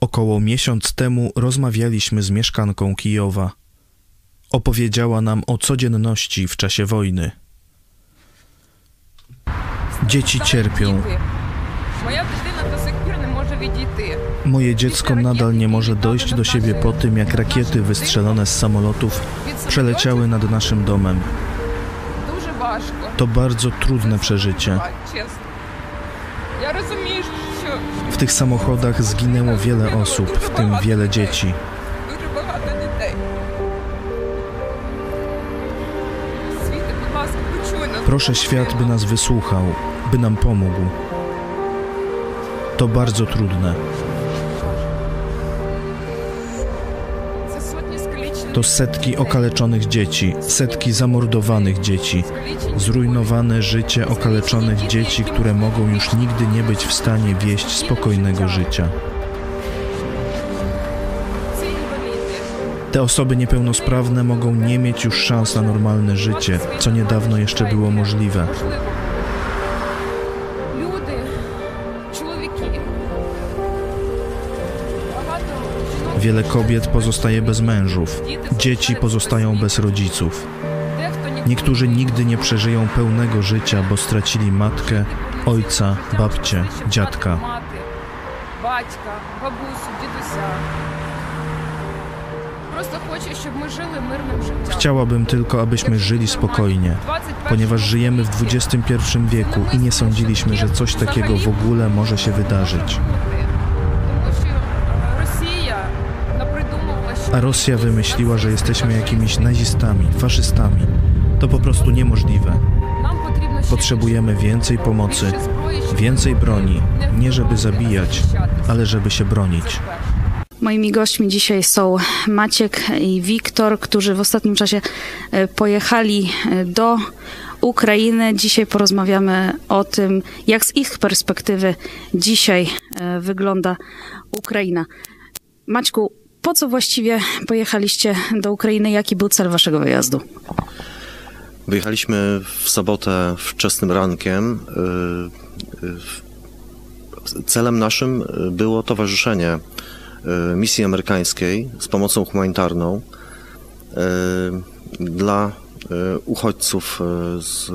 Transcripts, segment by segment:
Około miesiąc temu rozmawialiśmy z mieszkanką Kijowa. Opowiedziała nam o codzienności w czasie wojny. Dzieci cierpią. Moje dziecko nadal nie może dojść do siebie po tym, jak rakiety wystrzelone z samolotów przeleciały nad naszym domem. To bardzo trudne przeżycie. Ja rozumiem, że w tych samochodach zginęło wiele osób, w tym wiele dzieci. Proszę świat, by nas wysłuchał, by nam pomógł. To bardzo trudne. To setki okaleczonych dzieci, setki zamordowanych dzieci, zrujnowane życie okaleczonych dzieci, które mogą już nigdy nie być w stanie wieść spokojnego życia. Te osoby niepełnosprawne mogą nie mieć już szans na normalne życie, co niedawno jeszcze było możliwe. Wiele kobiet pozostaje bez mężów, dzieci pozostają bez rodziców. Niektórzy nigdy nie przeżyją pełnego życia, bo stracili matkę, ojca, babcię, dziadka. Chciałabym tylko, abyśmy żyli spokojnie, ponieważ żyjemy w XXI wieku i nie sądziliśmy, że coś takiego w ogóle może się wydarzyć. a Rosja wymyśliła, że jesteśmy jakimiś nazistami, faszystami. To po prostu niemożliwe. Potrzebujemy więcej pomocy, więcej broni, nie żeby zabijać, ale żeby się bronić. Moimi gośćmi dzisiaj są Maciek i Wiktor, którzy w ostatnim czasie e, pojechali e, do Ukrainy. Dzisiaj porozmawiamy o tym, jak z ich perspektywy dzisiaj e, wygląda Ukraina. Maćku, po co właściwie pojechaliście do Ukrainy? Jaki był cel waszego wyjazdu? Wyjechaliśmy w sobotę wczesnym rankiem. Y, y, Celem naszym było towarzyszenie y, misji amerykańskiej z pomocą humanitarną dla uchodźców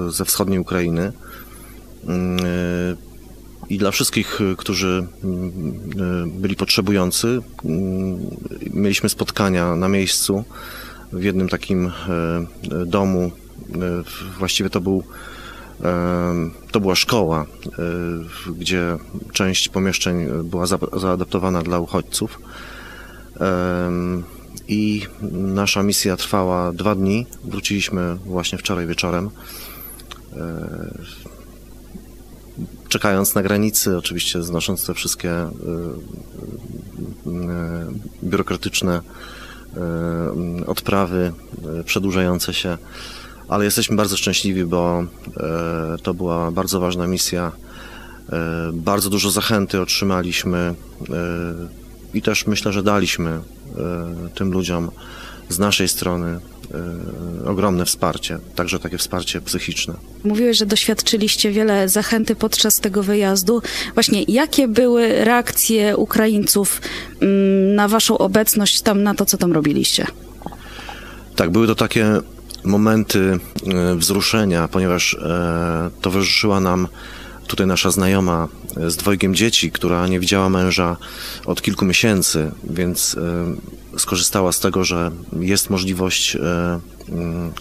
ze wschodniej Ukrainy i dla wszystkich, y, którzy y, y, byli potrzebujący. Y, Mieliśmy spotkania na miejscu w jednym takim e, e, domu. e, Właściwie to był e, to była szkoła, e, gdzie część pomieszczeń była za- zaadaptowana dla uchodźców. I nasza misja trwała dwa dni. Wróciliśmy właśnie wczoraj wieczorem. Czekając na granicy, oczywiście znosząc te wszystkie e, e, biurokratyczne e, odprawy przedłużające się, ale jesteśmy bardzo szczęśliwi, bo to była bardzo ważna misja. Bardzo dużo zachęty otrzymaliśmy i też myślę, że daliśmy tym ludziom z naszej strony ogromne wsparcie, także takie wsparcie psychiczne. Mówiłeś, że doświadczyliście wiele zachęty podczas tego wyjazdu. Właśnie, jakie były reakcje Ukraińców mm, na waszą obecność tam, na to, co tam robiliście? Tak, były to takie momenty e, wzruszenia, ponieważ e, towarzyszyła nam tutaj nasza znajoma e, z dwojgiem dzieci, która nie widziała męża od kilku miesięcy, więc e, skorzystała z tego, że jest możliwość e, mm,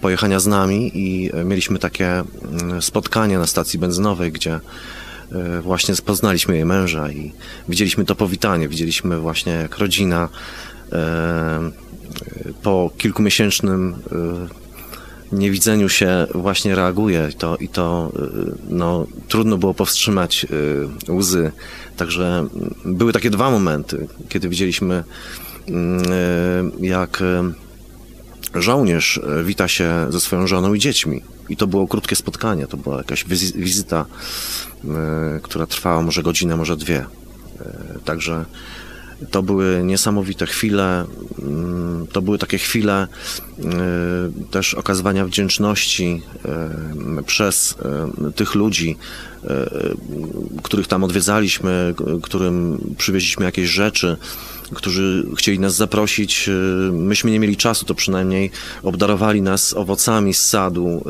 pojechania z nami i mieliśmy takie mm, spotkanie na stacji benzynowej, gdzie właśnie poznaliśmy jej męża i widzieliśmy to powitanie, widzieliśmy właśnie jak rodzina po kilkumiesięcznym niewidzeniu się właśnie reaguje to, i to e, no, trudno było powstrzymać e, łzy. Także mm, były takie dwa momenty, kiedy widzieliśmy mm, e, jak żołnierz wita się ze swoją żoną i dziećmi. I to było krótkie spotkanie, to była jakaś wizy- wizyta, która trwała może godzinę, może dwie. Także To były niesamowite chwile. mm, To były takie chwile y, też okazywania wdzięczności y, przez y, tych ludzi, których tam odwiedzaliśmy, którym przywieźliśmy jakieś rzeczy, którzy chcieli nas zaprosić. Myśmy nie mieli czasu, to przynajmniej obdarowali nas owocami z sadu,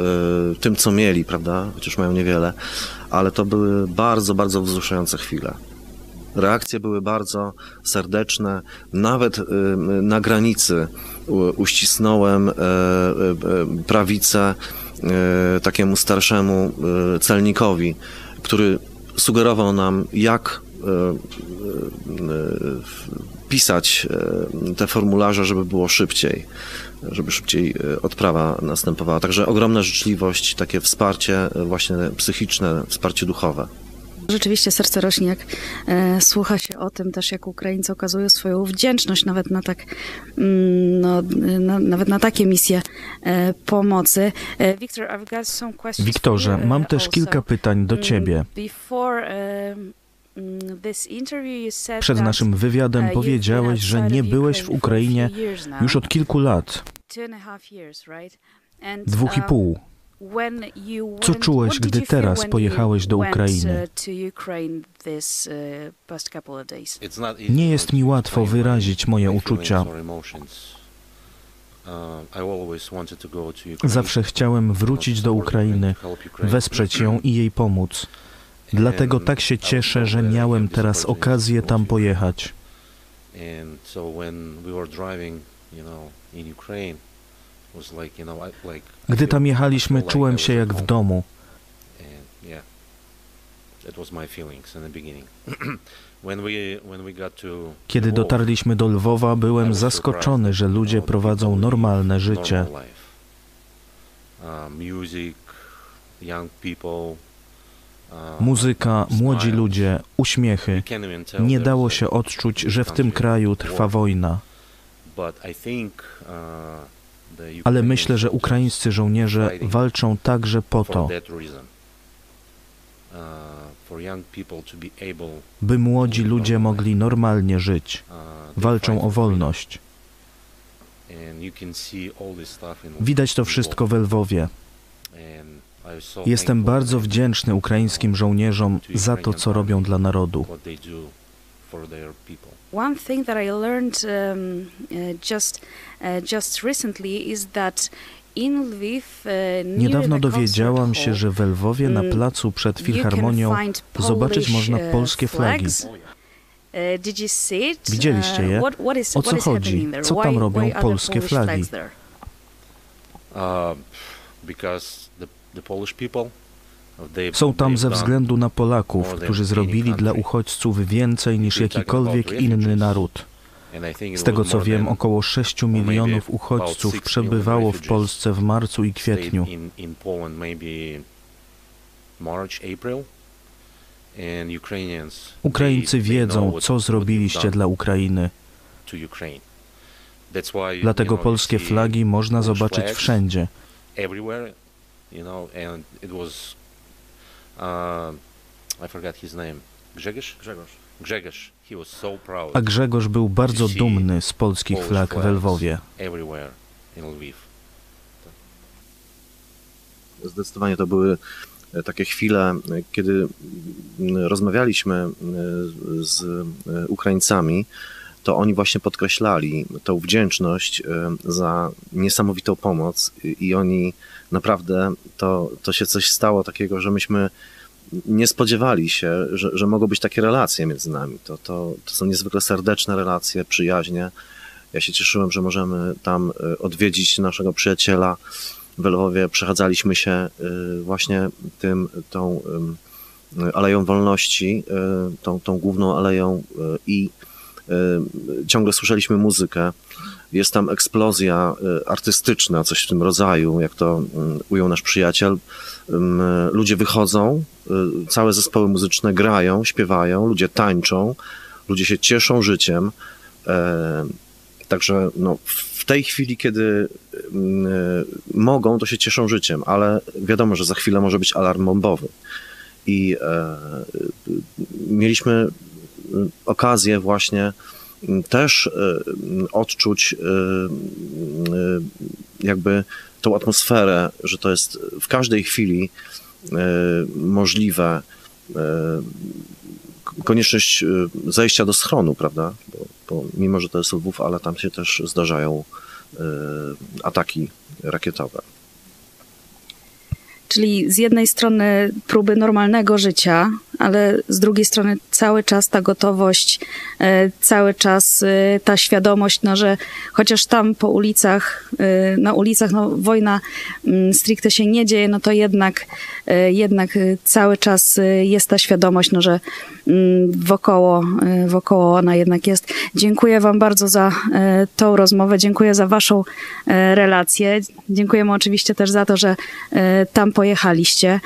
tym co mieli, prawda? Chociaż mają niewiele, ale to były bardzo, bardzo wzruszające chwile. Reakcje były bardzo serdeczne. Nawet y, na granicy uścisnąłem e, e, prawicę e, takiemu starszemu celnikowi, który sugerował nam, jak pisać te formularze, żeby było szybciej, żeby szybciej odprawa następowała. Także ogromna życzliwość, takie wsparcie właśnie psychiczne, wsparcie duchowe. Rzeczywiście serce rośnie, jak e, słucha się o tym też, jak Ukraińcy okazują swoją wdzięczność nawet na tak, mm, no, na, nawet na takie misje e, pomocy. E, Victor, Wiktorze, mam też kilka pytań do Mm, ciebie. Mm, Przed naszym wywiadem e, powiedziałeś, że nie byłeś w Ukrainie już od kilku lat, dwóch i um, pół. When you Co czułeś, gdy you teraz when pojechałeś you do Ukrainy? uh, Ukraine uh? Nie jest mi łatwo wyrazić moje uczucia. Zawsze chciałem wrócić do Ukrainy, wesprzeć ją i jej pomóc. Dlatego tak się cieszę, że miałem teraz okazję tam pojechać. Gdy tam jechaliśmy, czułem się jak w domu. Kiedy dotarliśmy do Lwowa, byłem zaskoczony, że ludzie prowadzą normalne życie. Muzyka, młodzi ludzie, uśmiechy. Nie dało się odczuć, że w tym kraju trwa wojna. Ale myślę, że ukraińscy żołnierze walczą także po to, by młodzi ludzie mogli normalnie żyć. Walczą o wolność. Widać to wszystko we Lwowie. Jestem bardzo wdzięczny ukraińskim żołnierzom za to, co robią dla narodu. One thing that I learned um, uh, just uh, just recently is that in Lviv, uh, Niedawno the dowiedziałam się, że w Lwowie na mm, placu przed you can Filharmonią find zobaczyć Polish, można uh, polskie flagi. flags. Uh, did you see it? Widzieliście je? What, what is, O co chodzi? happening there? Co tam robią why are polskie there Polish flagi? Są tam ze względu na Polaków, którzy zrobili dla uchodźców więcej niż jakikolwiek inny naród. Z tego co wiem, około 6 milionów uchodźców przebywało w Polsce w marcu i kwietniu. Ukraińcy wiedzą, co zrobiliście dla Ukrainy. Dlatego polskie flagi można zobaczyć wszędzie. everywhere, you know, and it was, uh, I forgot his name, Grzegorz? Grzegorz. Grzegorz. He was so proud. A Grzegorz był bardzo dumny z polskich flag we Lwowie. Everywhere in Lviv. Zdecydowanie to były e, takie chwile, e, kiedy rozmawialiśmy e, z Ukraińcami, to oni właśnie podkreślali tą wdzięczność e, za niesamowitą pomoc i- oni naprawdę to, to się coś stało takiego, że myśmy nie spodziewali się, że, że mogą być takie relacje między nami. To, to, to są niezwykle serdeczne relacje, przyjaźnie. Ja się cieszyłem, że możemy tam e, odwiedzić naszego przyjaciela, w Lwowie przechadzaliśmy się y, właśnie tym, tą Aleją Wolności, tą, tą główną aleją i ciągle słyszeliśmy muzykę. Jest tam eksplozja y, artystyczna, coś w tym rodzaju, jak to ym, ujął nasz przyjaciel. Ludzie wychodzą, y, całe zespoły muzyczne grają, śpiewają, ludzie tańczą, ludzie się cieszą życiem. E, Także no, w tej chwili, kiedy mogą, to się cieszą życiem, ale wiadomo, że za chwilę może być alarm bombowy. I e, mieliśmy okazję właśnie też odczuć jakby tą atmosferę, że to jest w każdej chwili możliwe konieczność zejścia do schronu, prawda? Bo, bo mimo, że to jest Lwów, ale tam się też zdarzają ataki rakietowe. Czyli z jednej strony próby normalnego życia, ale z drugiej strony cały czas ta gotowość, e, cały czas e, ta świadomość, no, że chociaż tam po ulicach, e, na ulicach no, wojna mm, stricte się nie dzieje, no to jednak, jednak cały czas jest ta świadomość, no, że mm, wokoło, wokoło ona jednak jest. Dziękuję Wam bardzo za tą rozmowę, dziękuję za Waszą relację. Dziękujemy oczywiście też za to, że tam pojechaliście.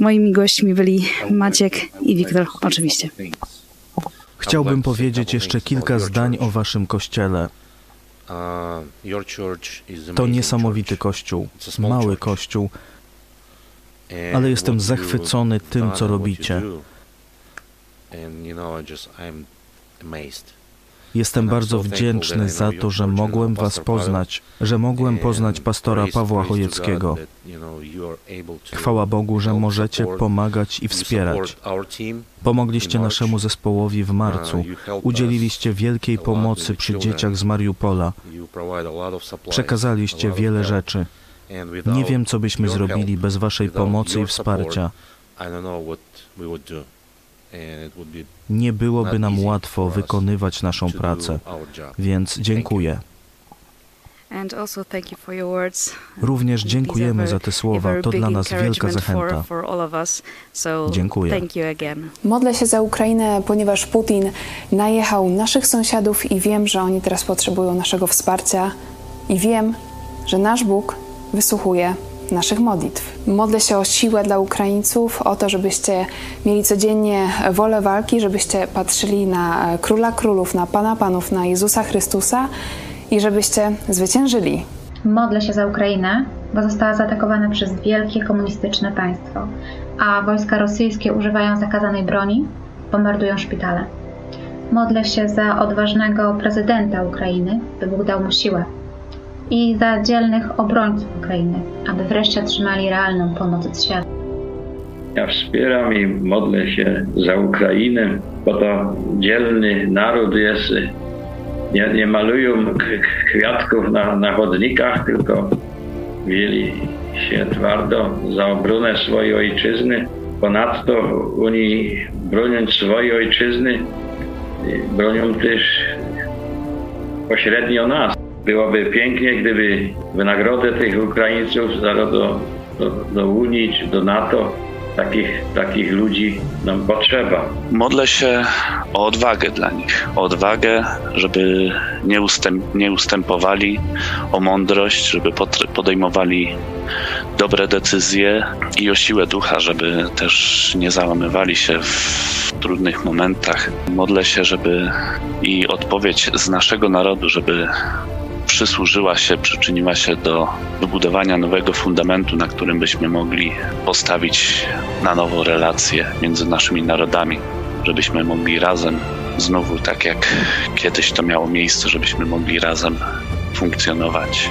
Moimi gośćmi byli Maciek i Wiktor, oczywiście. Chciałbym powiedzieć jeszcze kilka zdań o waszym kościele. To niesamowity kościół, mały kościół, ale jestem zachwycony tym, co robicie. Jestem bardzo wdzięczny za to, że mogłem Was poznać, że mogłem poznać pastora Pawła Chojeckiego. Chwała Bogu, że możecie pomagać i wspierać. Pomogliście naszemu zespołowi w marcu. Udzieliliście wielkiej pomocy przy dzieciach z Mariupola. Przekazaliście wiele rzeczy. Nie wiem, co byśmy zrobili bez Waszej pomocy i wsparcia. Nie byłoby nam łatwo wykonywać naszą pracę, więc dziękuję. Również dziękujemy za te słowa. To dla nas wielka zachęta. Dziękuję. Modlę się za Ukrainę, ponieważ Putin najechał naszych sąsiadów i wiem, że oni teraz potrzebują naszego wsparcia. I wiem, że nasz Bóg wysłuchuje naszych modlitw. Modlę się o siłę dla Ukraińców, o to, żebyście mieli codziennie wolę walki, żebyście patrzyli na Króla Królów, na Pana Panów, na Jezusa Chrystusa i żebyście zwyciężyli. Modlę się za Ukrainę, bo została zaatakowana przez wielkie komunistyczne państwo, a wojska rosyjskie używają zakazanej broni, bombardują szpitale. Modlę się za odważnego prezydenta Ukrainy, by Bóg dał mu siłę i za dzielnych obrońców Ukrainy, aby wreszcie otrzymali realną pomoc od świata. Ja wspieram i modlę się za Ukrainę, bo to dzielny naród jest. Nie, nie malują kwiatków na, na chodnikach, tylko wzięli się twardo za obronę swojej ojczyzny. Ponadto oni broniąc swojej ojczyzny, bronią też pośrednio nas. Byłoby pięknie, gdyby wynagrodę tych Ukraińców do, do, do Unii czy do NATO takich, takich ludzi nam potrzeba. Modlę się o odwagę dla nich, o odwagę, żeby nie, ustęp, nie ustępowali, o mądrość, żeby podejmowali dobre decyzje i o siłę ducha, żeby też nie załamywali się w trudnych momentach. Modlę się, żeby i odpowiedź z naszego narodu, żeby przysłużyła się, przyczyniła się do wybudowania nowego fundamentu, na którym byśmy mogli postawić na nowo relacje między naszymi narodami, żebyśmy mogli razem, znowu tak jak kiedyś to miało miejsce, żebyśmy mogli razem funkcjonować.